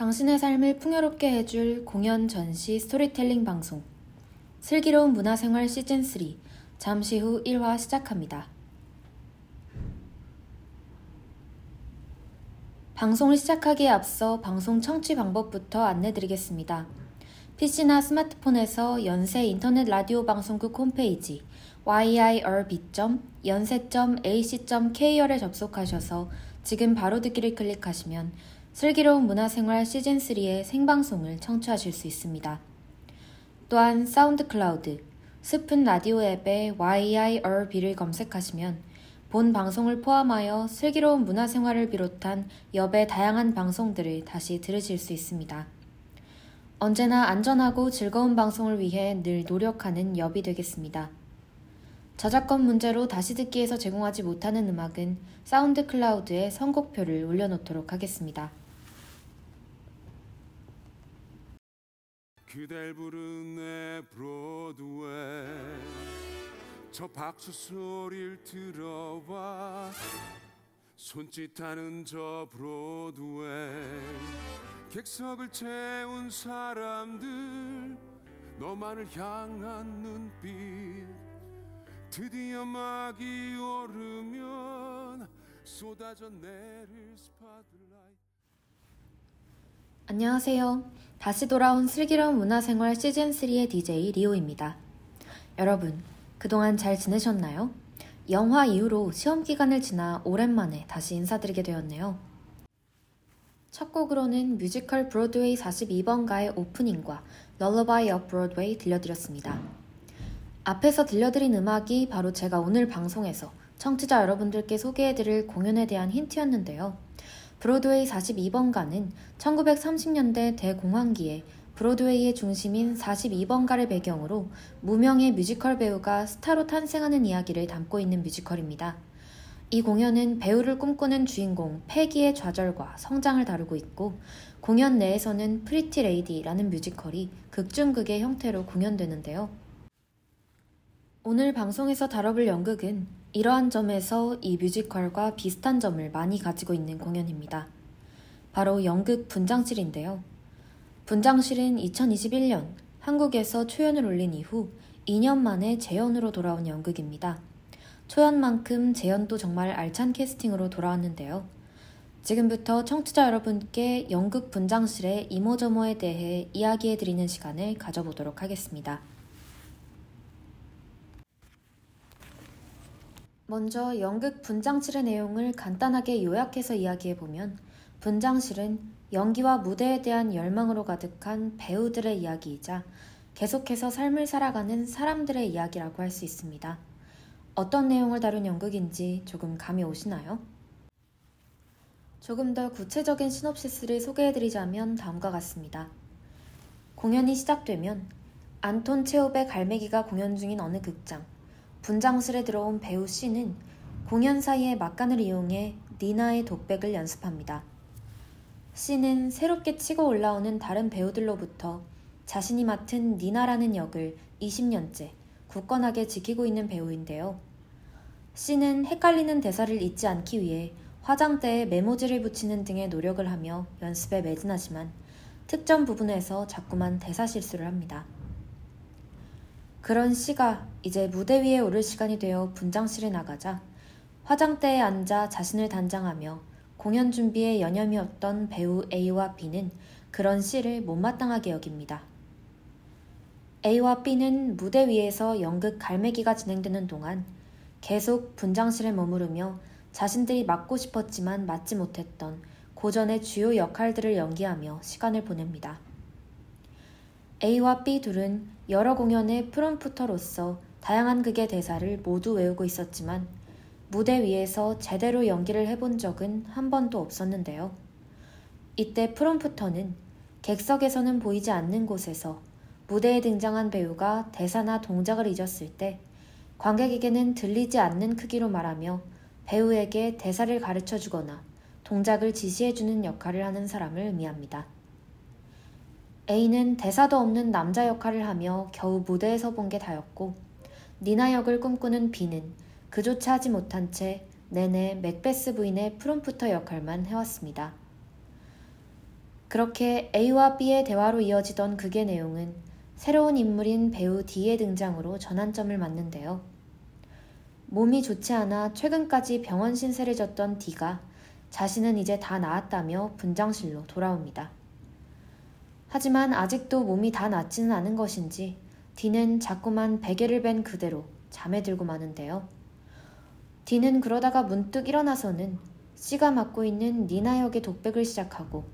당신의 삶을 풍요롭게 해줄 공연 전시 스토리텔링 방송 슬기로운 문화생활 시즌3 잠시 후 1화 시작합니다. 방송을 시작하기에 앞서 방송 청취 방법부터 안내드리겠습니다. PC나 스마트폰에서 연세 인터넷 라디오 방송국 홈페이지 yirb.연세.ac.kr에 접속하셔서 지금 바로 듣기를 클릭하시면 슬기로운 문화생활 시즌3의 생방송을 청취하실 수 있습니다. 또한 사운드 클라우드, 스푼 라디오 앱에 YIRB를 검색하시면 본 방송을 포함하여 슬기로운 문화생활을 비롯한 YIRB의 다양한 방송들을 다시 들으실 수 있습니다. 언제나 안전하고 즐거운 방송을 위해 늘 노력하는 YIRB이 되겠습니다. 저작권 문제로 다시 듣기에서 제공하지 못하는 음악은 사운드 클라우드에 선곡표를 올려놓도록 하겠습니다. 그댈 부르네 브로드웨이. 저 박수 소리를 들어봐 손짓하는 저 브로드웨이. 객석을 채운 사람들 너만을 향한 눈빛. 드디어 막이 오르면 쏟아져 내릴 스포트라이트 안녕하세요. 다시 돌아온 슬기로운 문화생활 시즌3의 DJ 리오입니다. 여러분, 그동안 잘 지내셨나요? 0화 이후로 시험 기간을 지나 오랜만에 다시 인사드리게 되었네요. 첫 곡으로는 뮤지컬 브로드웨이 42번가의 오프닝과 Lullaby of Broadway 들려드렸습니다. 앞에서 들려드린 음악이 바로 제가 오늘 방송에서 청취자 여러분들께 소개해드릴 공연에 대한 힌트였는데요. 브로드웨이 42번가는 1930년대 대공황기에 브로드웨이의 중심인 42번가를 배경으로 무명의 뮤지컬 배우가 스타로 탄생하는 이야기를 담고 있는 뮤지컬입니다. 이 공연은 배우를 꿈꾸는 주인공 페기의 좌절과 성장을 다루고 있고 공연 내에서는 Pretty Lady라는 뮤지컬이 극중극의 형태로 공연되는데요. 오늘 방송에서 다뤄볼 연극은 이러한 점에서 이 뮤지컬과 비슷한 점을 많이 가지고 있는 공연입니다. 바로 연극 분장실인데요. 분장실은 2021년 한국에서 초연을 올린 이후 2년 만에 재연으로 돌아온 연극입니다. 초연만큼 재연도 정말 알찬 캐스팅으로 돌아왔는데요. 지금부터 청취자 여러분께 연극 분장실의 이모저모에 대해 이야기해드리는 시간을 가져보도록 하겠습니다. 먼저 연극 분장실의 내용을 간단하게 요약해서 이야기해보면 분장실은 연기와 무대에 대한 열망으로 가득한 배우들의 이야기이자 계속해서 삶을 살아가는 사람들의 이야기라고 할 수 있습니다. 어떤 내용을 다룬 연극인지 조금 감이 오시나요? 조금 더 구체적인 시놉시스를 소개해드리자면 다음과 같습니다. 공연이 시작되면 안톤 체홉의 갈매기가 공연 중인 어느 극장, 분장실에 들어온 배우 C는 공연 사이에 막간을 이용해 니나의 독백을 연습합니다. C는 새롭게 치고 올라오는 다른 배우들로부터 자신이 맡은 니나라는 역을 20년째 굳건하게 지키고 있는 배우인데요. C는 헷갈리는 대사를 잊지 않기 위해 화장대에 메모지를 붙이는 등의 노력을 하며 연습에 매진하지만 특정 부분에서 자꾸만 대사 실수를 합니다. 그런 씨가 이제 무대 위에 오를 시간이 되어 분장실에 나가자 화장대에 앉아 자신을 단장하며 공연 준비에 여념이 없던 배우 A와 B는 그런 씨를 못마땅하게 여깁니다. A와 B는 무대 위에서 연극 갈매기가 진행되는 동안 계속 분장실에 머무르며 자신들이 맡고 싶었지만 맡지 못했던 고전의 주요 역할들을 연기하며 시간을 보냅니다. A와 B 둘은 여러 공연의 프롬프터로서 다양한 극의 대사를 모두 외우고 있었지만 무대 위에서 제대로 연기를 해본 적은 한 번도 없었는데요. 이때 프롬프터는 객석에서는 보이지 않는 곳에서 무대에 등장한 배우가 대사나 동작을 잊었을 때 관객에게는 들리지 않는 크기로 말하며 배우에게 대사를 가르쳐 주거나 동작을 지시해 주는 역할을 하는 사람을 의미합니다. A는 대사도 없는 남자 역할을 하며 겨우 무대에 서 본 게 다였고 니나 역을 꿈꾸는 B는 그조차 하지 못한 채 내내 맥베스 부인의 프롬프터 역할만 해왔습니다. 그렇게 A와 B의 대화로 이어지던 극의 내용은 새로운 인물인 배우 D의 등장으로 전환점을 맞는데요. 몸이 좋지 않아 최근까지 병원 신세를 졌던 D가 자신은 이제 다 나았다며 분장실로 돌아옵니다. 하지만 아직도 몸이 다 낫지는 않은 것인지 D는 자꾸만 베개를 벤 그대로 잠에 들고 마는데요. D는 그러다가 문득 일어나서는 C가 맡고 있는 니나 역의 독백을 시작하고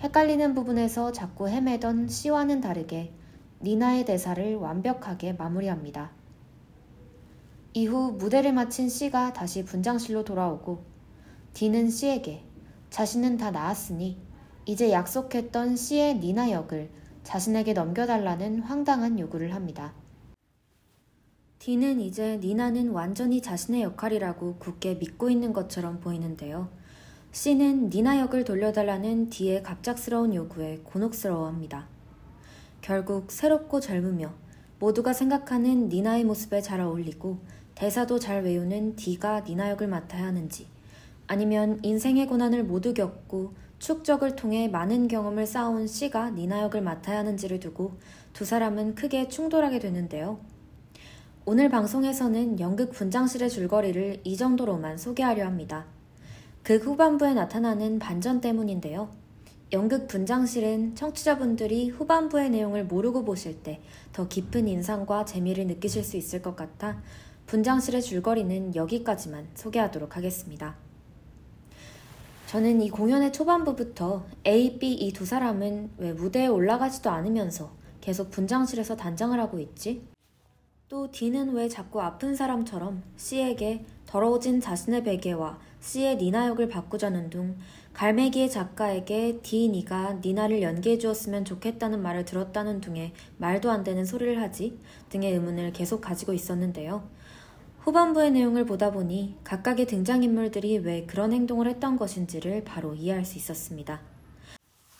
헷갈리는 부분에서 자꾸 헤매던 C와는 다르게 니나의 대사를 완벽하게 마무리합니다. 이후 무대를 마친 C가 다시 분장실로 돌아오고 D는 C에게 자신은 다 나았으니 이제 약속했던 C의 니나 역을 자신에게 넘겨달라는 황당한 요구를 합니다. D는 이제 니나는 완전히 자신의 역할이라고 굳게 믿고 있는 것처럼 보이는데요. C는 니나 역을 돌려달라는 D의 갑작스러운 요구에 곤혹스러워합니다. 결국 새롭고 젊으며 모두가 생각하는 니나의 모습에 잘 어울리고 대사도 잘 외우는 D가 니나 역을 맡아야 하는지 아니면 인생의 고난을 모두 겪고 축적을 통해 많은 경험을 쌓아온 C가 니나 역을 맡아야 하는지를 두고 두 사람은 크게 충돌하게 되는데요. 오늘 방송에서는 연극 분장실의 줄거리를 이 정도로만 소개하려 합니다. 극 후반부에 나타나는 반전 때문인데요. 연극 분장실은 청취자분들이 후반부의 내용을 모르고 보실 때 더 깊은 인상과 재미를 느끼실 수 있을 것 같아 분장실의 줄거리는 여기까지만 소개하도록 하겠습니다. 저는 이 공연의 초반부부터 A, B 이 두 사람은 왜 무대에 올라가지도 않으면서 계속 분장실에서 단장을 하고 있지? 또 D는 왜 자꾸 아픈 사람처럼 C에게 더러워진 자신의 베개와 C의 니나 역을 바꾸자는 둥 갈매기의 작가에게 D 니가 니나를 연기해 주었으면 좋겠다는 말을 들었다는 둥에 말도 안 되는 소리를 하지 등의 의문을 계속 가지고 있었는데요. 후반부의 내용을 보다 보니 각각의 등장인물들이 왜 그런 행동을 했던 것인지를 바로 이해할 수 있었습니다.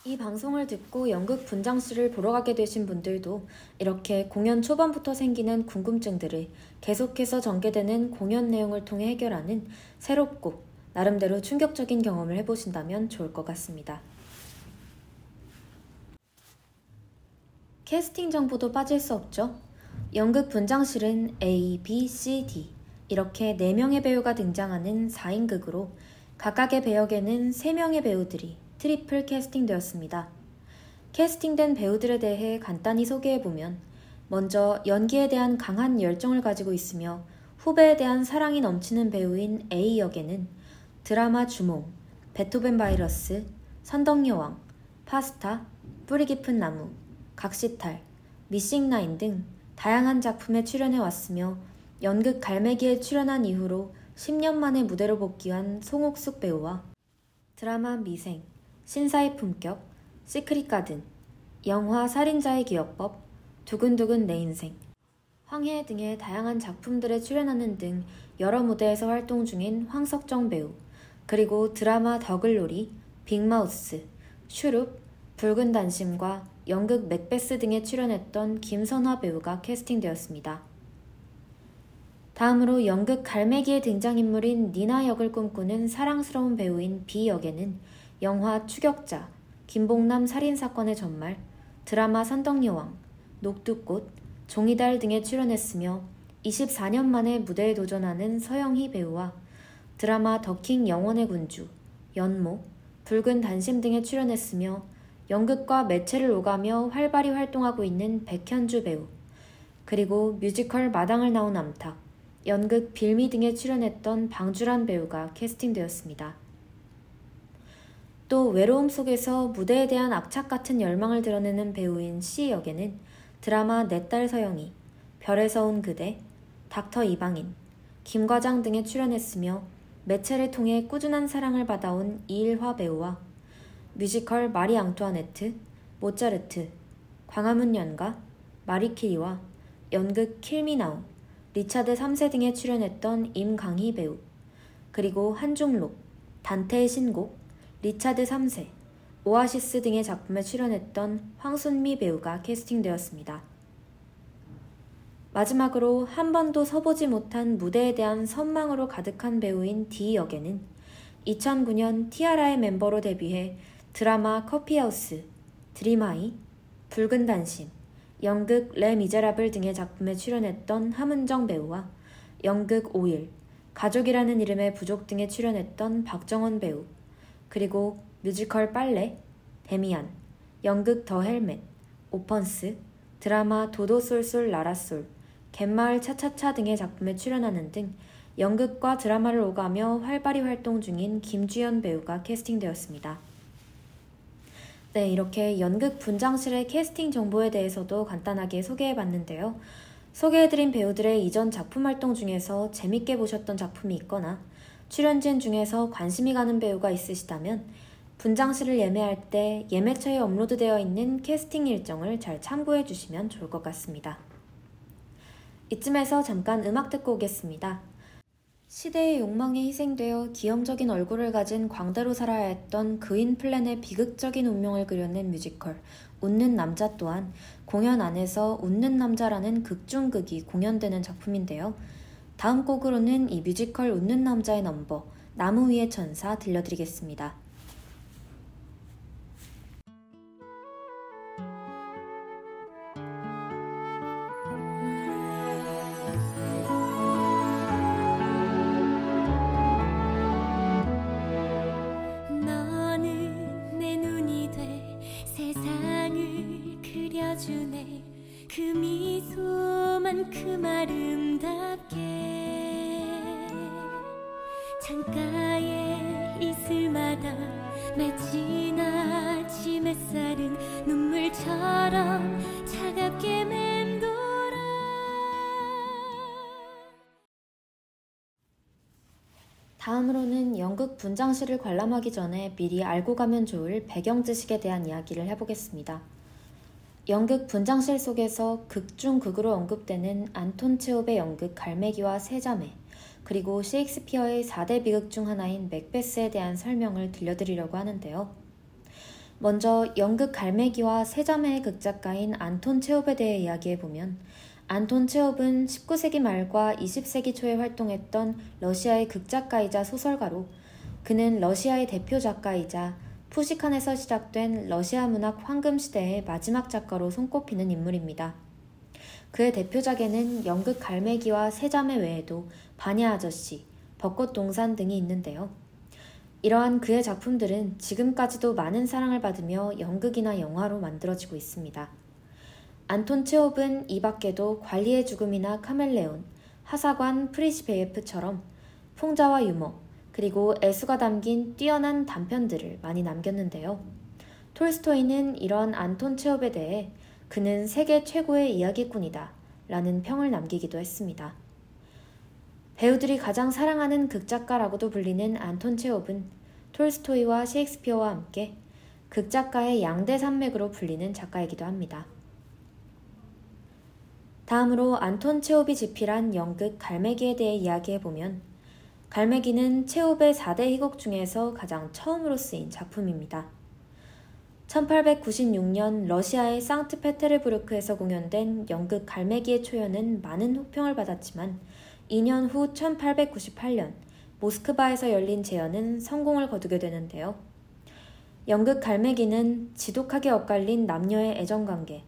이 방송을 듣고 연극 분장실을 보러 가게 되신 분들도 이렇게 공연 초반부터 생기는 궁금증들을 계속해서 전개되는 공연 내용을 통해 해결하는 새롭고 나름대로 충격적인 경험을 해보신다면 좋을 것 같습니다. 캐스팅 정보도 빠질 수 없죠. 연극 분장실은 A, B, C, D 이렇게 4명의 배우가 등장하는 4인극으로 각각의 배역에는 3명의 배우들이 트리플 캐스팅되었습니다. 캐스팅된 배우들에 대해 간단히 소개해보면 먼저 연기에 대한 강한 열정을 가지고 있으며 후배에 대한 사랑이 넘치는 배우인 A 역에는 드라마 주몽, 베토벤 바이러스, 선덕여왕, 파스타, 뿌리 깊은 나무, 각시탈, Missing 나인 등 다양한 작품에 출연해 왔으며 연극 갈매기에 출연한 이후로 10년 만에 무대로 복귀한 송옥숙 배우와 드라마 미생, 신사의 품격, 시크릿 가든, 영화 살인자의 기억법, 두근두근 내 인생, 황해 등의 다양한 작품들에 출연하는 등 여러 무대에서 활동 중인 황석정 배우, 그리고 드라마 더글로리, 빅마우스, 슈룹, 붉은 단심과 연극 맥베스 등에 출연했던 김선화 배우가 캐스팅되었습니다. 다음으로 연극 갈매기의 등장인물인 니나 역을 꿈꾸는 사랑스러운 배우인 B 역에는 영화 추격자, 김봉남 살인사건의 전말, 드라마 선덕여왕, 녹두꽃, 종이달 등에 출연했으며 24년 만에 무대에 도전하는 서영희 배우와 드라마 더킹 영원의 군주, 연모, 붉은 단심 등에 출연했으며 연극과 매체를 오가며 활발히 활동하고 있는 백현주 배우, 그리고 뮤지컬 마당을 나온 암탉, 연극 빌미 등에 출연했던 방주란 배우가 캐스팅되었습니다. 또 외로움 속에서 무대에 대한 악착 같은 열망을 드러내는 배우인 C 역에는 드라마 내 딸 서영이, 별에서 온 그대, 닥터 이방인, 김과장 등에 출연했으며 매체를 통해 꾸준한 사랑을 받아온 이일화 배우와 뮤지컬 마리 앙투아네트, 모차르트, 광화문 연가, 마리 퀴리와 연극 Kill Me Now, 리차드 3세 등에 출연했던 임강희 배우, 그리고 한중록, 단테의 신곡, 리차드 3세, 오아시스 등의 작품에 출연했던 황순미 배우가 캐스팅되었습니다. 마지막으로 한 번도 서보지 못한 무대에 대한 선망으로 가득한 배우인 D 역에는 2009년 티아라의 멤버로 데뷔해 드라마 커피하우스, Dream High, 붉은 단심, 연극 레 미제라블 등의 작품에 출연했던 함은정 배우와 연극 오일, 가족이라는 이름의 부족 등에 출연했던 박정원 배우, 그리고 뮤지컬 빨래, 데미안, 연극 더 헬멧, 오펀스, 드라마 도도솔솔 라라솔, 갯마을 차차차 등의 작품에 출연하는 등 연극과 드라마를 오가며 활발히 활동 중인 김주연 배우가 캐스팅되었습니다. 네, 이렇게 연극 분장실의 캐스팅 정보에 대해서도 간단하게 소개해 봤는데요. 소개해드린 배우들의 이전 작품 활동 중에서 재밌게 보셨던 작품이 있거나 출연진 중에서 관심이 가는 배우가 있으시다면 분장실을 예매할 때 예매처에 업로드되어 있는 캐스팅 일정을 잘 참고해 주시면 좋을 것 같습니다. 이쯤에서 잠깐 음악 듣고 오겠습니다. 시대의 욕망에 희생되어 기형적인 얼굴을 가진 광대로 살아야 했던 그윈플렌의 비극적인 운명을 그려낸 뮤지컬 웃는 남자 또한 공연 안에서 웃는 남자라는 극중극이 공연되는 작품인데요. 다음 곡으로는 이 뮤지컬 웃는 남자의 넘버 나무 위의 천사 들려드리겠습니다. 분장실을 관람하기 전에 미리 알고 가면 좋을 배경 지식에 대한 이야기를 해보겠습니다. 연극 분장실 속에서 극 중 극으로 언급되는 안톤 체홉의 연극 갈매기와 세자매, 그리고 셰익스피어의 4대 비극 중 하나인 맥베스에 대한 설명을 들려드리려고 하는데요. 먼저 연극 갈매기와 세자매의 극작가인 안톤 체홉에 대해 이야기해보면 안톤 체홉은 19세기 말과 20세기 초에 활동했던 러시아의 극작가이자 소설가로 그는 러시아의 대표 작가이자 푸시칸에서 시작된 러시아 문학 황금 시대의 마지막 작가로 손꼽히는 인물입니다. 그의 대표작에는 연극 갈매기와 세자매 외에도 바냐 아저씨, 벚꽃 동산 등이 있는데요. 이러한 그의 작품들은 지금까지도 많은 사랑을 받으며 연극이나 영화로 만들어지고 있습니다. 안톤 체홉은 이 밖에도 관리의 죽음이나 카멜레온, 하사관 프리시베예프처럼 풍자와 유머, 그리고 애수가 담긴 뛰어난 단편들을 많이 남겼는데요. 톨스토이는 이런 안톤 체홉에 대해 그는 세계 최고의 이야기꾼이다 라는 평을 남기기도 했습니다. 배우들이 가장 사랑하는 극작가라고도 불리는 안톤 체홉은 톨스토이와 셰익스피어와 함께 극작가의 양대 산맥으로 불리는 작가이기도 합니다. 다음으로 안톤 체홉이 집필한 연극 갈매기에 대해 이야기해보면 갈매기는 체홉의 4대 희곡 중에서 가장 처음으로 쓰인 작품입니다. 1896년 러시아의 상트페테르부르크에서 공연된 연극 갈매기의 초연은 많은 호평을 받았지만 2년 후 1898년 모스크바에서 열린 재연은 성공을 거두게 되는데요. 연극 갈매기는 지독하게 엇갈린 남녀의 애정관계,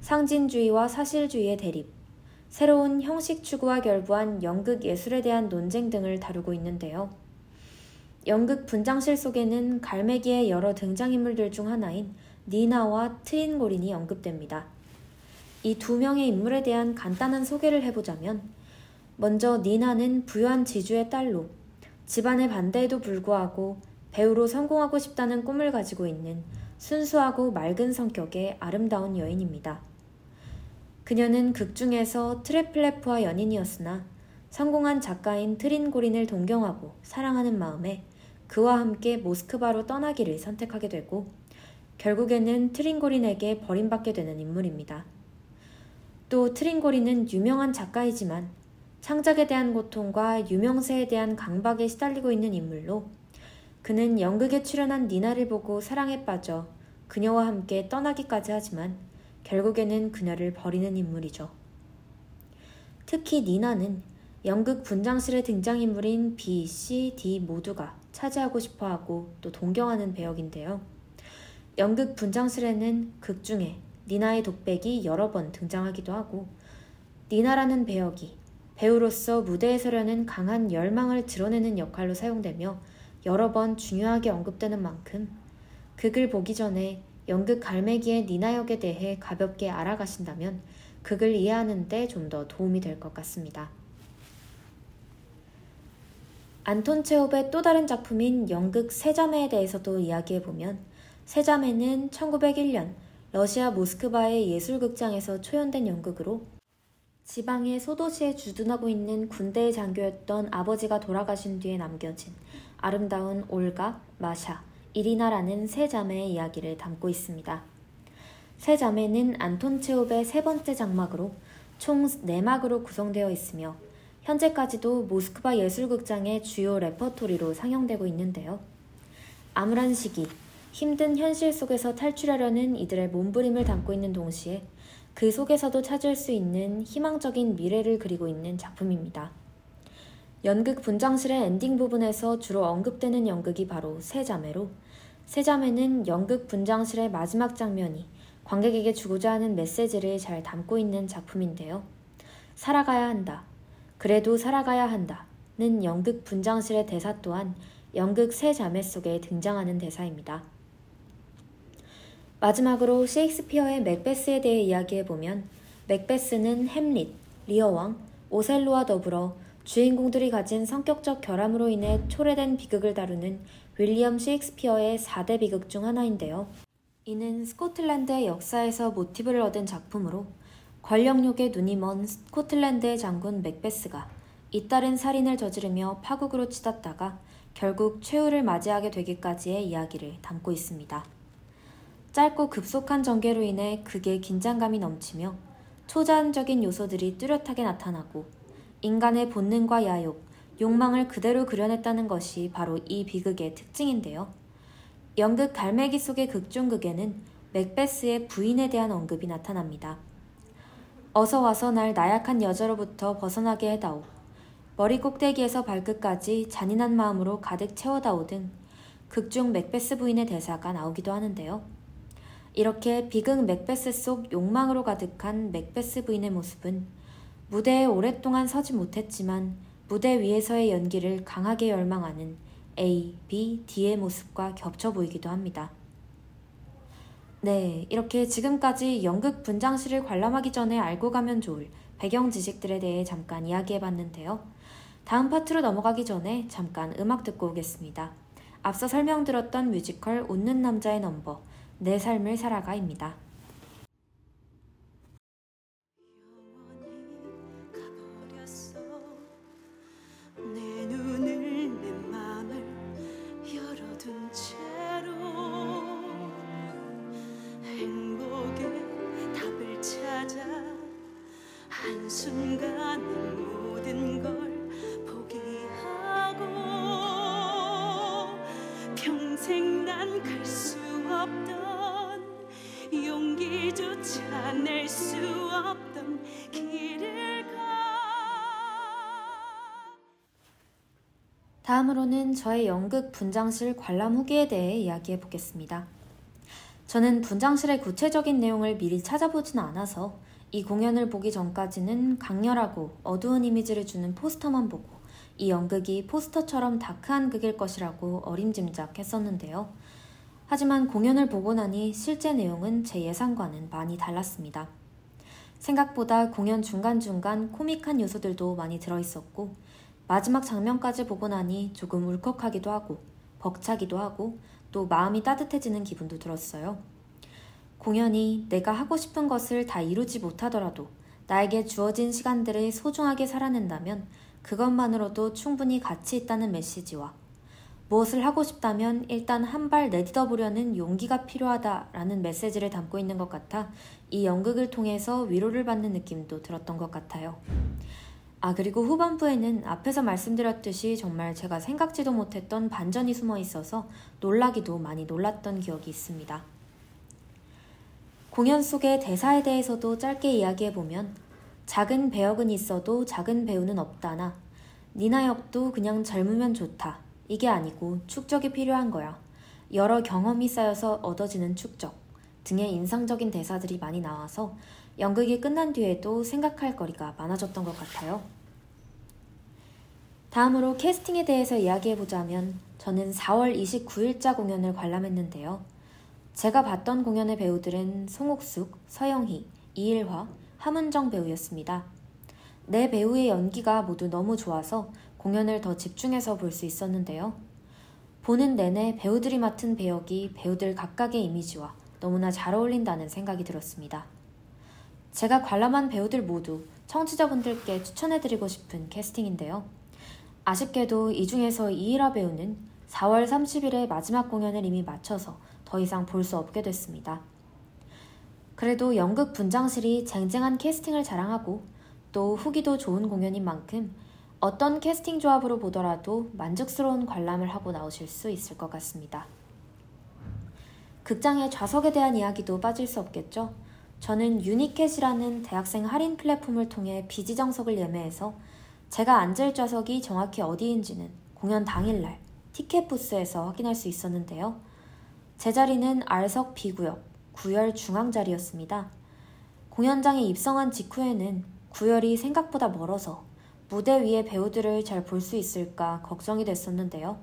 상징주의와 사실주의의 대립, 새로운 형식 추구와 결부한 연극 예술에 대한 논쟁 등을 다루고 있는데요. 연극 분장실 속에는 갈매기의 여러 등장인물들 중 하나인 니나와 트린고린이 언급됩니다. 이 두 명의 인물에 대한 간단한 소개를 해보자면, 먼저 니나는 부유한 지주의 딸로 집안의 반대에도 불구하고 배우로 성공하고 싶다는 꿈을 가지고 있는 순수하고 맑은 성격의 아름다운 여인입니다. 그녀는 극 중에서 트레플레프와 연인이었으나 성공한 작가인 트린고린을 동경하고 사랑하는 마음에 그와 함께 모스크바로 떠나기를 선택하게 되고 결국에는 트린고린에게 버림받게 되는 인물입니다. 또 트린고린은 유명한 작가이지만 창작에 대한 고통과 유명세에 대한 강박에 시달리고 있는 인물로 그는 연극에 출연한 니나를 보고 사랑에 빠져 그녀와 함께 떠나기까지 하지만 결국에는 그녀를 버리는 인물이죠. 특히 니나는 연극 분장실의 등장인물인 B, C, D 모두가 차지하고 싶어 하고 또 동경하는 배역인데요. 연극 분장실에는 극 중에 니나의 독백이 여러 번 등장하기도 하고 니나라는 배역이 배우로서 무대에 서려는 강한 열망을 드러내는 역할로 사용되며 여러 번 중요하게 언급되는 만큼 극을 보기 전에 연극 갈매기의 니나 역에 대해 가볍게 알아가신다면 극을 이해하는 데 좀 더 도움이 될 것 같습니다. 안톤 체홉의 또 다른 작품인 연극 세자매에 대해서도 이야기해보면 세자매는 1901년 러시아 모스크바의 예술극장에서 초연된 연극으로 지방의 소도시에 주둔하고 있는 군대의 장교였던 아버지가 돌아가신 뒤에 남겨진 아름다운 올가, 마샤, 이리나라는 세 자매의 이야기를 담고 있습니다. 세 자매는 안톤 체홉의 세 번째 장막으로 총 4막으로 구성되어 있으며 현재까지도 모스크바 예술극장의 주요 레퍼토리로 상영되고 있는데요. 암울한 시기, 힘든 현실 속에서 탈출하려는 이들의 몸부림을 담고 있는 동시에 그 속에서도 찾을 수 있는 희망적인 미래를 그리고 있는 작품입니다. 연극 분장실의 엔딩 부분에서 주로 언급되는 연극이 바로 세 자매로 세 자매는 연극 분장실의 마지막 장면이 관객에게 주고자 하는 메시지를 잘 담고 있는 작품인데요. 살아가야 한다. 그래도 살아가야 한다. 는 연극 분장실의 대사 또한 연극 세 자매 속에 등장하는 대사입니다. 마지막으로 셰익스피어의 맥베스에 대해 이야기해보면 맥베스는 햄릿, 리어왕, 오셀로와 더불어 주인공들이 가진 성격적 결함으로 인해 초래된 비극을 다루는 윌리엄 셰익스피어의 4대 비극 중 하나인데요. 이는 스코틀랜드의 역사에서 모티브를 얻은 작품으로 권력욕에 눈이 먼 스코틀랜드의 장군 맥베스가 잇따른 살인을 저지르며 파국으로 치닫다가 결국 최후를 맞이하게 되기까지의 이야기를 담고 있습니다. 짧고 급속한 전개로 인해 극에 긴장감이 넘치며 초자연적인 요소들이 뚜렷하게 나타나고 인간의 본능과 야욕, 욕망을 그대로 그려냈다는 것이 바로 이 비극의 특징인데요. 연극 갈매기 속의 극중극에는 맥베스의 부인에 대한 언급이 나타납니다. 어서 와서 날 나약한 여자로부터 벗어나게 해다오. 머리 꼭대기에서 발끝까지 잔인한 마음으로 가득 채워다오 등 극중 맥베스 부인의 대사가 나오기도 하는데요. 이렇게 비극 맥베스 속 욕망으로 가득한 맥베스 부인의 모습은 무대에 오랫동안 서지 못했지만 무대 위에서의 연기를 강하게 열망하는 A, B, D의 모습과 겹쳐 보이기도 합니다. 네, 이렇게 지금까지 연극 분장실을 관람하기 전에 알고 가면 좋을 배경 지식들에 대해 잠깐 이야기해 봤는데요. 다음 파트로 넘어가기 전에 잠깐 음악 듣고 오겠습니다. 앞서 설명드렸던 뮤지컬 웃는 남자의 넘버, 내 삶을 살아가입니다. 다음으로는 저의 연극 분장실 관람 후기에 대해 이야기해 보겠습니다. 저는 분장실의 구체적인 내용을 미리 찾아보진 않아서 이 공연을 보기 전까지는 강렬하고 어두운 이미지를 주는 포스터만 보고 이 연극이 포스터처럼 다크한 극일 것이라고 어림짐작했었는데요. 하지만 공연을 보고 나니 실제 내용은 제 예상과는 많이 달랐습니다. 생각보다 공연 중간중간 코믹한 요소들도 많이 들어있었고, 마지막 장면까지 보고 나니 조금 울컥하기도 하고 벅차기도 하고 또 마음이 따뜻해지는 기분도 들었어요. 공연이 내가 하고 싶은 것을 다 이루지 못하더라도 나에게 주어진 시간들을 소중하게 살아낸다면 그것만으로도 충분히 가치 있다는 메시지와 무엇을 하고 싶다면 일단 한 발 내딛어 보려는 용기가 필요하다라는 메시지를 담고 있는 것 같아 이 연극을 통해서 위로를 받는 느낌도 들었던 것 같아요. 아, 그리고 후반부에는 앞에서 말씀드렸듯이 정말 제가 생각지도 못했던 반전이 숨어 있어서 놀라기도 많이 놀랐던 기억이 있습니다. 공연 속의 대사에 대해서도 짧게 이야기해보면 작은 배역은 있어도 작은 배우는 없다나 니나 역도 그냥 젊으면 좋다. 이게 아니고 축적이 필요한 거야. 여러 경험이 쌓여서 얻어지는 축적 등의 인상적인 대사들이 많이 나와서 연극이 끝난 뒤에도 생각할 거리가 많아졌던 것 같아요. 다음으로 캐스팅에 대해서 이야기해보자면 저는 4월 29일자 공연을 관람했는데요. 제가 봤던 공연의 배우들은 송옥숙, 서영희, 이일화, 함은정 배우였습니다. 네 배우의 연기가 모두 너무 좋아서 공연을 더 집중해서 볼 수 있었는데요. 보는 내내 배우들이 맡은 배역이 배우들 각각의 이미지와 너무나 잘 어울린다는 생각이 들었습니다. 제가 관람한 배우들 모두 청취자분들께 추천해드리고 싶은 캐스팅인데요. 아쉽게도 이 중에서 이일화 배우는 4월 30일에 마지막 공연을 이미 마쳐서 더 이상 볼 수 없게 됐습니다. 그래도 연극 분장실이 쟁쟁한 캐스팅을 자랑하고 또 후기도 좋은 공연인 만큼 어떤 캐스팅 조합으로 보더라도 만족스러운 관람을 하고 나오실 수 있을 것 같습니다. 극장의 좌석에 대한 이야기도 빠질 수 없겠죠. 저는 유니켓이라는 대학생 할인 플랫폼을 통해 비지정석을 예매해서 제가 앉을 좌석이 정확히 어디인지는 공연 당일날 티켓 부스에서 확인할 수 있었는데요. 제 자리는 R석 B구역, 구열 중앙 자리였습니다. 공연장에 입성한 직후에는 구열이 생각보다 멀어서 무대 위의 배우들을 잘 볼 수 있을까 걱정이 됐었는데요.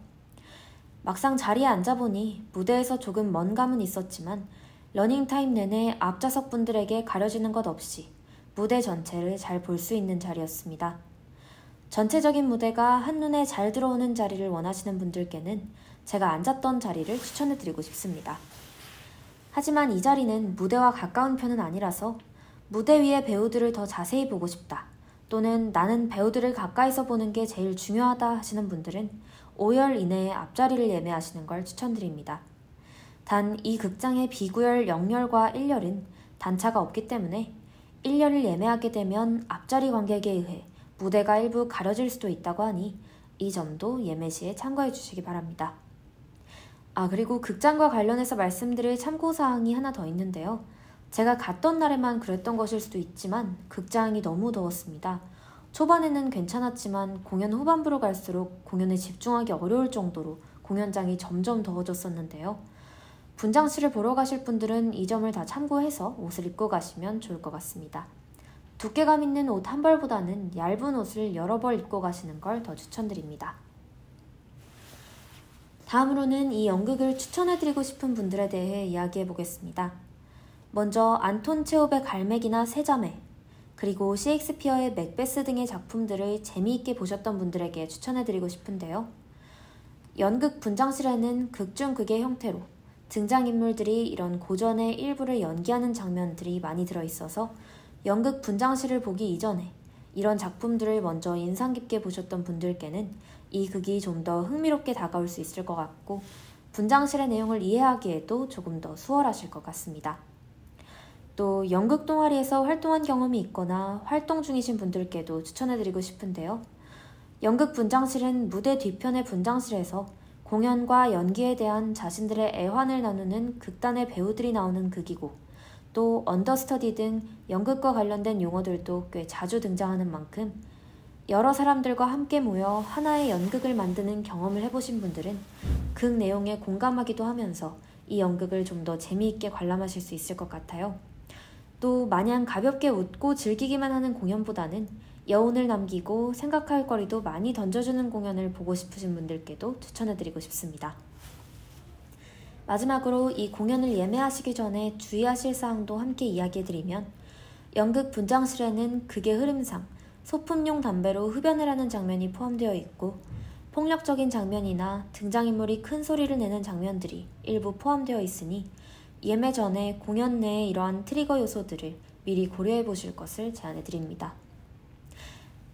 막상 자리에 앉아보니 무대에서 조금 먼 감은 있었지만 러닝타임 내내 앞좌석 분들에게 가려지는 것 없이 무대 전체를 잘 볼 수 있는 자리였습니다. 전체적인 무대가 한눈에 잘 들어오는 자리를 원하시는 분들께는 제가 앉았던 자리를 추천해드리고 싶습니다. 하지만 이 자리는 무대와 가까운 편은 아니라서 무대 위의 배우들을 더 자세히 보고 싶다. 또는 나는 배우들을 가까이서 보는 게 제일 중요하다 하시는 분들은 5열 이내에 앞자리를 예매하시는 걸 추천드립니다. 단 이 극장의 비구열 0열과 1열은 단차가 없기 때문에 1열을 예매하게 되면 앞자리 관객에 의해 무대가 일부 가려질 수도 있다고 하니 이 점도 예매 시에 참고해 주시기 바랍니다. 아, 그리고 극장과 관련해서 말씀드릴 참고사항이 하나 더 있는데요. 제가 갔던 날에만 그랬던 것일 수도 있지만 극장이 너무 더웠습니다. 초반에는 괜찮았지만 공연 후반부로 갈수록 공연에 집중하기 어려울 정도로 공연장이 점점 더워졌었는데요. 분장실을 보러 가실 분들은 이 점을 다 참고해서 옷을 입고 가시면 좋을 것 같습니다. 두께감 있는 옷 한 벌보다는 얇은 옷을 여러 벌 입고 가시는 걸 더 추천드립니다. 다음으로는 이 연극을 추천해드리고 싶은 분들에 대해 이야기해 보겠습니다. 먼저 안톤 체홉의 갈매기나 세자매, 그리고 셰익스피어의 맥베스 등의 작품들을 재미있게 보셨던 분들에게 추천해드리고 싶은데요. 연극 분장실에는 극 중 극의 형태로 등장인물들이 이런 고전의 일부를 연기하는 장면들이 많이 들어있어서 연극 분장실을 보기 이전에 이런 작품들을 먼저 인상 깊게 보셨던 분들께는 이 극이 좀 더 흥미롭게 다가올 수 있을 것 같고 분장실의 내용을 이해하기에도 조금 더 수월하실 것 같습니다. 또 연극 동아리에서 활동한 경험이 있거나 활동 중이신 분들께도 추천해드리고 싶은데요. 연극 분장실은 무대 뒤편의 분장실에서 공연과 연기에 대한 자신들의 애환을 나누는 극단의 배우들이 나오는 극이고 또 언더스터디 등 연극과 관련된 용어들도 꽤 자주 등장하는 만큼 여러 사람들과 함께 모여 하나의 연극을 만드는 경험을 해보신 분들은 극 내용에 공감하기도 하면서 이 연극을 좀 더 재미있게 관람하실 수 있을 것 같아요. 또 마냥 가볍게 웃고 즐기기만 하는 공연보다는 여운을 남기고 생각할 거리도 많이 던져주는 공연을 보고 싶으신 분들께도 추천해드리고 싶습니다. 마지막으로 이 공연을 예매하시기 전에 주의하실 사항도 함께 이야기해드리면 연극 분장실에는 극의 흐름상 소품용 담배로 흡연을 하는 장면이 포함되어 있고 폭력적인 장면이나 등장인물이 큰 소리를 내는 장면들이 일부 포함되어 있으니 예매 전에 공연 내에 이러한 트리거 요소들을 미리 고려해 보실 것을 제안해 드립니다.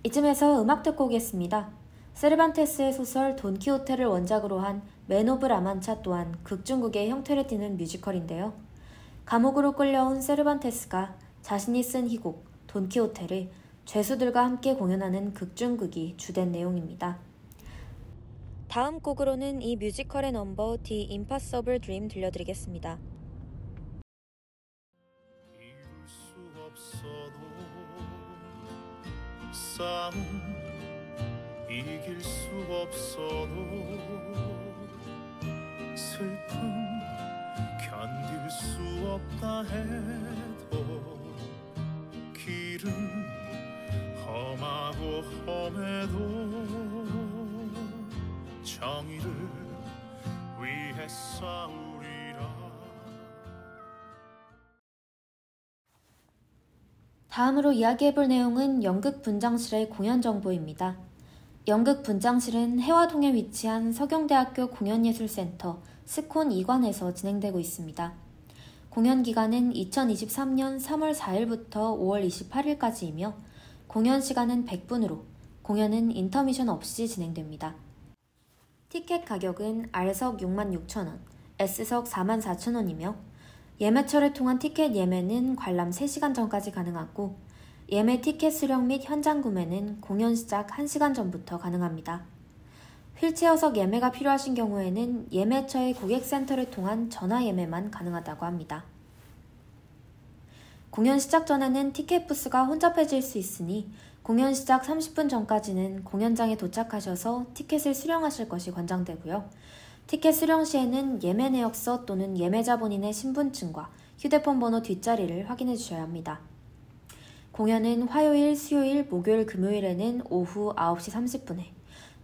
이쯤에서 음악 듣고 오겠습니다. 세르반테스의 소설 돈키호테를 원작으로 한 맨 오브 라만차 또한 극중극의 형태를 띠는 뮤지컬인데요. 감옥으로 끌려온 세르반테스가 자신이 쓴 희곡 돈키호테를 죄수들과 함께 공연하는 극중극이 주된 내용입니다. 다음 곡으로는 이 뮤지컬의 넘버 The Impossible Dream 들려드리겠습니다. 싸움 이길 수 없어도 슬픔 견딜 수 없다 해도 길은 험하고 험해도 정의를 위해 싸우 다음으로 이야기해볼 내용은 연극 분장실의 공연 정보입니다. 연극 분장실은 해화동에 위치한 서경대학교 공연예술센터 스콘 2관에서 진행되고 있습니다. 공연 기간은 2023년 3월 4일부터 5월 28일까지이며 공연 시간은 100분으로 공연은 인터미션 없이 진행됩니다. 티켓 가격은 R석 66,000원, S석 44,000원이며 예매처를 통한 티켓 예매는 관람 3시간 전까지 가능하고 예매 티켓 수령 및 현장 구매는 공연 시작 1시간 전부터 가능합니다. 휠체어석 예매가 필요하신 경우에는 예매처의 고객센터를 통한 전화 예매만 가능하다고 합니다. 공연 시작 전에는 티켓 부스가 혼잡해질 수 있으니 공연 시작 30분 전까지는 공연장에 도착하셔서 티켓을 수령하실 것이 권장되고요. 티켓 수령 시에는 예매 내역서 또는 예매자 본인의 신분증과 휴대폰 번호 뒷자리를 확인해 주셔야 합니다. 공연은 화요일, 수요일, 목요일, 금요일에는 오후 9시 30분에,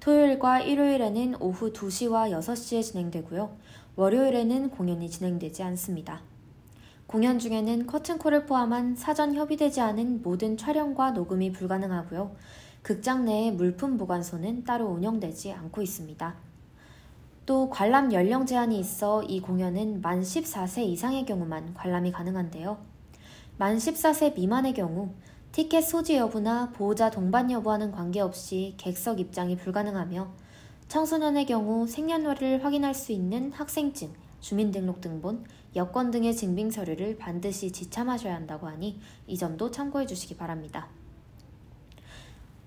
토요일과 일요일에는 오후 2시와 6시에 진행되고요. 월요일에는 공연이 진행되지 않습니다. 공연 중에는 커튼콜을 포함한 사전 협의되지 않은 모든 촬영과 녹음이 불가능하고요. 극장 내에 물품 보관소는 따로 운영되지 않고 있습니다. 또 관람 연령 제한이 있어 이 공연은 만 14세 이상의 경우만 관람이 가능한데요. 만 14세 미만의 경우 티켓 소지 여부나 보호자 동반 여부와는 관계없이 객석 입장이 불가능하며 청소년의 경우 생년월일을 확인할 수 있는 학생증, 주민등록등본, 여권 등의 증빙 서류를 반드시 지참하셔야 한다고 하니 이 점도 참고해 주시기 바랍니다.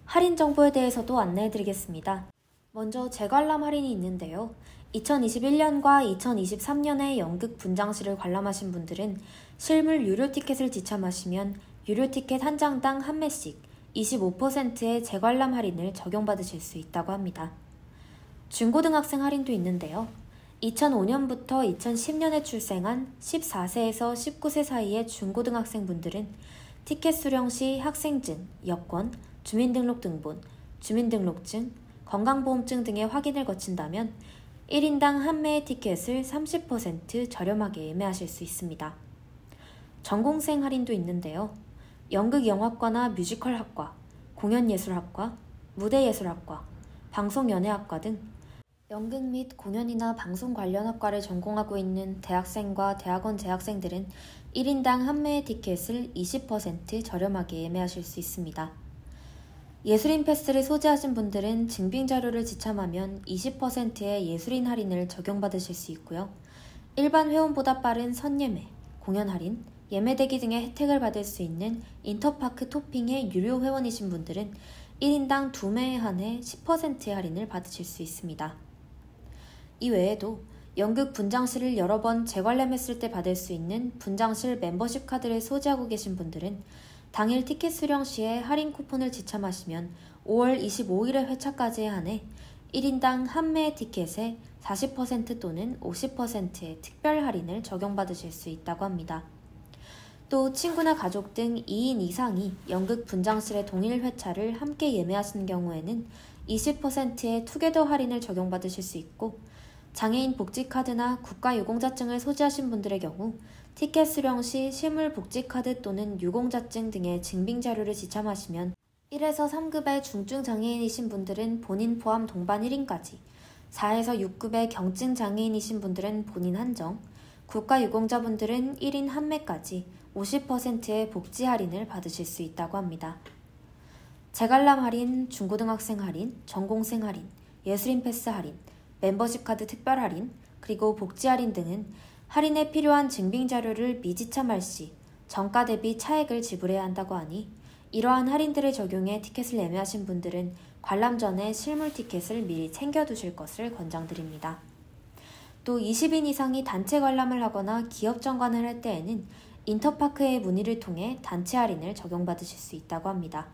할인 정보에 대해서도 안내해 드리겠습니다. 먼저 재관람 할인이 있는데요. 2021년과 2023년에 연극 분장실을 관람하신 분들은 실물 유료 티켓을 지참하시면 유료 티켓 한 장당 한 매씩 25%의 재관람 할인을 적용받으실 수 있다고 합니다. 중고등학생 할인도 있는데요. 2005년부터 2010년에 출생한 14세에서 19세 사이의 중고등학생 분들은 티켓 수령 시 학생증, 여권, 주민등록등본, 주민등록증, 건강보험증 등의 확인을 거친다면 1인당 한 매의 티켓을 30% 저렴하게 예매하실 수 있습니다. 전공생 할인도 있는데요. 연극영화과나 뮤지컬학과, 공연예술학과, 무대예술학과, 방송연예학과 등 연극 및 공연이나 방송 관련 학과를 전공하고 있는 대학생과 대학원 재학생들은 1인당 한 매의 티켓을 20% 저렴하게 예매하실 수 있습니다. 예술인 패스를 소지하신 분들은 증빙 자료를 지참하면 20%의 예술인 할인을 적용받으실 수 있고요. 일반 회원보다 빠른 선예매, 공연 할인, 예매 대기 등의 혜택을 받을 수 있는 인터파크 토핑의 유료 회원이신 분들은 1인당 2매에 한해 10%의 할인을 받으실 수 있습니다. 이 외에도 연극 분장실을 여러 번 재관람했을 때 받을 수 있는 분장실 멤버십 카드를 소지하고 계신 분들은 당일 티켓 수령 시에 할인 쿠폰을 지참하시면 5월 25일의 회차까지에 한해 1인당 한 매의 티켓에 40% 또는 50%의 특별 할인을 적용받으실 수 있다고 합니다. 또 친구나 가족 등 2인 이상이 연극 분장실의 동일 회차를 함께 예매하시는 경우에는 20%의 투게더 할인을 적용받으실 수 있고 장애인 복지카드나 국가유공자증을 소지하신 분들의 경우 티켓 수령 시 실물 복지카드 또는 유공자증 등의 증빙자료를 지참하시면 1에서 3급의 중증 장애인이신 분들은 본인 포함 동반 1인까지, 4에서 6급의 경증 장애인이신 분들은 본인 한정, 국가유공자분들은 1인 한매까지 50%의 복지 할인을 받으실 수 있다고 합니다. 재관람 할인, 중고등학생 할인, 전공생 할인, 예술인 패스 할인, 멤버십 카드 특별 할인, 그리고 복지 할인 등은 할인에 필요한 증빙 자료를 미지 참할 시 정가 대비 차액을 지불해야 한다고 하니 이러한 할인들을 적용해 티켓을 예매하신 분들은 관람 전에 실물 티켓을 미리 챙겨두실 것을 권장드립니다. 또 20인 이상이 단체 관람을 하거나 기업 정관을 할 때에는 인터파크의 문의를 통해 단체 할인을 적용받으실 수 있다고 합니다.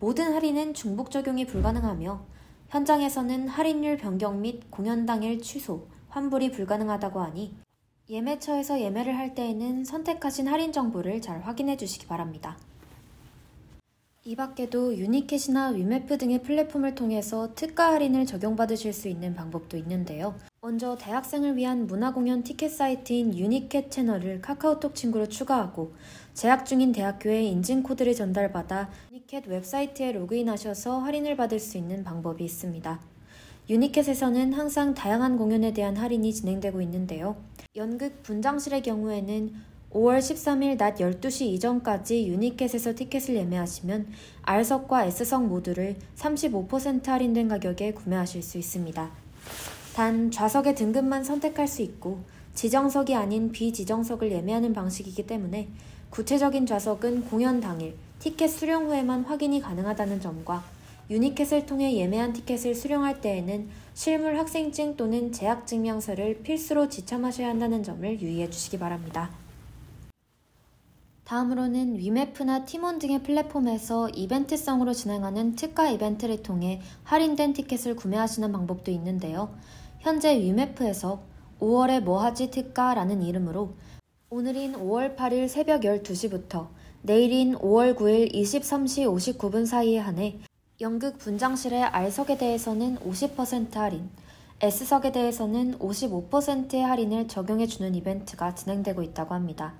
모든 할인은 중복 적용이 불가능하며 현장에서는 할인율 변경 및 공연 당일 취소, 환불이 불가능하다고 하니 예매처에서 예매를 할 때에는 선택하신 할인 정보를 잘 확인해 주시기 바랍니다. 이 밖에도 유니켓이나 위메프 등의 플랫폼을 통해서 특가 할인을 적용받으실 수 있는 방법도 있는데요. 먼저 대학생을 위한 문화공연 티켓 사이트인 유니켓 채널을 카카오톡 친구로 추가하고 재학 중인 대학교에 인증 코드를 전달받아 유니켓 웹사이트에 로그인하셔서 할인을 받을 수 있는 방법이 있습니다. 유니켓에서는 항상 다양한 공연에 대한 할인이 진행되고 있는데요. 연극 분장실의 경우에는 5월 13일 낮 12시 이전까지 유니켓에서 티켓을 예매하시면 R석과 S석 모두를 35% 할인된 가격에 구매하실 수 있습니다. 단 좌석의 등급만 선택할 수 있고 지정석이 아닌 비지정석을 예매하는 방식이기 때문에 구체적인 좌석은 공연 당일 티켓 수령 후에만 확인이 가능하다는 점과 유니켓을 통해 예매한 티켓을 수령할 때에는 실물 학생증 또는 재학증명서를 필수로 지참하셔야 한다는 점을 유의해 주시기 바랍니다. 다음으로는 위메프나 티몬 등의 플랫폼에서 이벤트성으로 진행하는 특가 이벤트를 통해 할인된 티켓을 구매하시는 방법도 있는데요. 현재 위메프에서 5월에 뭐하지 특가라는 이름으로 오늘인 5월 8일 새벽 12시부터 내일인 5월 9일 23시 59분 사이에 한해 연극 분장실의 R석에 대해서는 50% 할인, S석에 대해서는 55%의 할인을 적용해 주는 이벤트가 진행되고 있다고 합니다.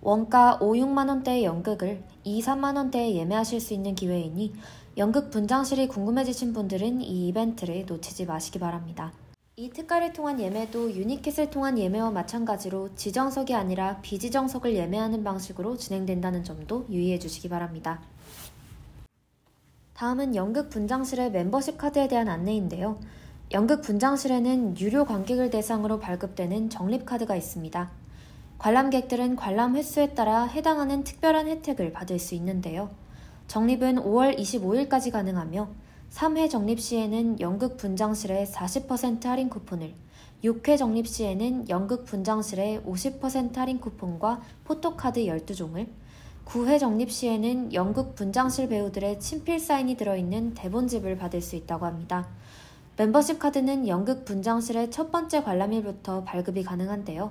원가 5, 6만원대의 연극을 2, 3만원대에 예매하실 수 있는 기회이니 연극 분장실이 궁금해지신 분들은 이 이벤트를 놓치지 마시기 바랍니다. 이 특가를 통한 예매도 유니켓을 통한 예매와 마찬가지로 지정석이 아니라 비지정석을 예매하는 방식으로 진행된다는 점도 유의해 주시기 바랍니다. 다음은 연극 분장실의 멤버십 카드에 대한 안내인데요. 연극 분장실에는 유료 관객을 대상으로 발급되는 적립 카드가 있습니다. 관람객들은 관람 횟수에 따라 해당하는 특별한 혜택을 받을 수 있는데요. 적립은 5월 25일까지 가능하며 3회 적립 시에는 연극 분장실에 40% 할인 쿠폰을, 6회 적립 시에는 연극 분장실에 50% 할인 쿠폰과 포토카드 12종을, 9회 적립 시에는 연극 분장실 배우들의 친필 사인이 들어있는 대본집을 받을 수 있다고 합니다. 멤버십 카드는 연극 분장실의 첫 번째 관람일부터 발급이 가능한데요.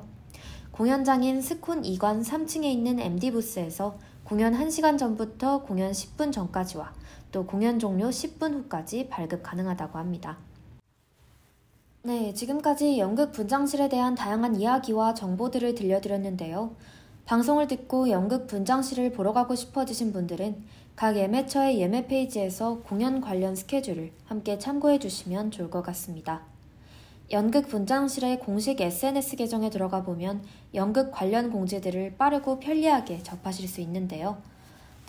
공연장인 스콘 2관 3층에 있는 MD 부스에서 공연 1시간 전부터 공연 10분 전까지와 또 공연 종료 10분 후까지 발급 가능하다고 합니다. 네, 지금까지 연극 분장실에 대한 다양한 이야기와 정보들을 들려드렸는데요. 방송을 듣고 연극 분장실을 보러 가고 싶어지신 분들은 각 예매처의 예매 페이지에서 공연 관련 스케줄을 함께 참고해 주시면 좋을 것 같습니다. 연극 분장실의 공식 SNS 계정에 들어가 보면 연극 관련 공지들을 빠르고 편리하게 접하실 수 있는데요.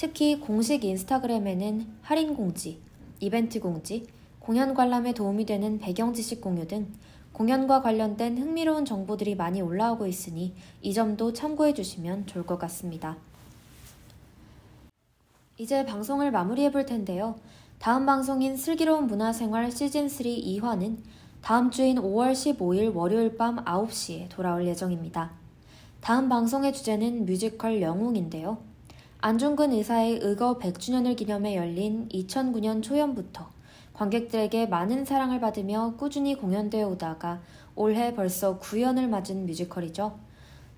특히 공식 인스타그램에는 할인 공지, 이벤트 공지, 공연 관람에 도움이 되는 배경 지식 공유 등 공연과 관련된 흥미로운 정보들이 많이 올라오고 있으니 이 점도 참고해 주시면 좋을 것 같습니다. 이제 방송을 마무리해 볼 텐데요. 다음 방송인 슬기로운 문화생활 시즌3 2화는 다음 주인 5월 15일 월요일 밤 9시에 돌아올 예정입니다. 다음 방송의 주제는 뮤지컬 영웅인데요. 안중근 의사의 의거 100주년을 기념해 열린 2009년 초연부터 관객들에게 많은 사랑을 받으며 꾸준히 공연되어 오다가 올해 벌써 9연을 맞은 뮤지컬이죠.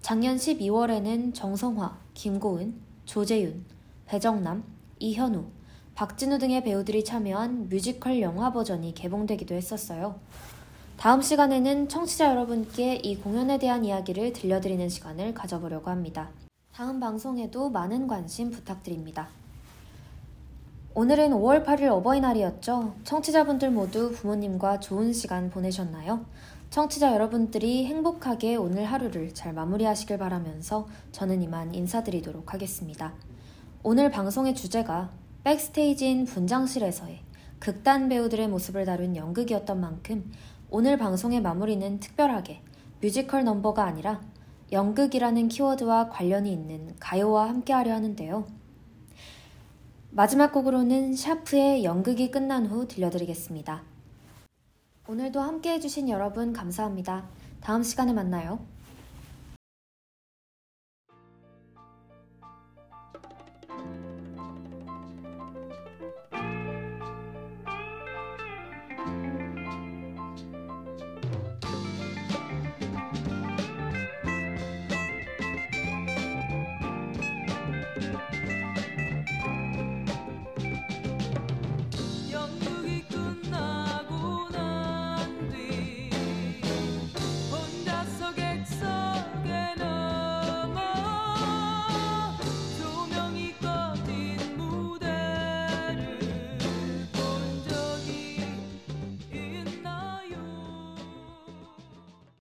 작년 12월에는 정성화, 김고은, 조재윤, 배정남, 이현우, 박진우 등의 배우들이 참여한 뮤지컬 영화 버전이 개봉되기도 했었어요. 다음 시간에는 청취자 여러분께 이 공연에 대한 이야기를 들려드리는 시간을 가져보려고 합니다. 다음 방송에도 많은 관심 부탁드립니다. 오늘은 5월 8일 어버이날이었죠. 청취자분들 모두 부모님과 좋은 시간 보내셨나요? 청취자 여러분들이 행복하게 오늘 하루를 잘 마무리하시길 바라면서 저는 이만 인사드리도록 하겠습니다. 오늘 방송의 주제가 백스테이지인 분장실에서의 극단 배우들의 모습을 다룬 연극이었던 만큼 오늘 방송의 마무리는 특별하게 뮤지컬 넘버가 아니라 연극이라는 키워드와 관련이 있는 가요와 함께 하려 하는데요. 마지막 곡으로는 샤프의 연극이 끝난 후 들려드리겠습니다. 오늘도 함께 해주신 여러분 감사합니다. 다음 시간에 만나요.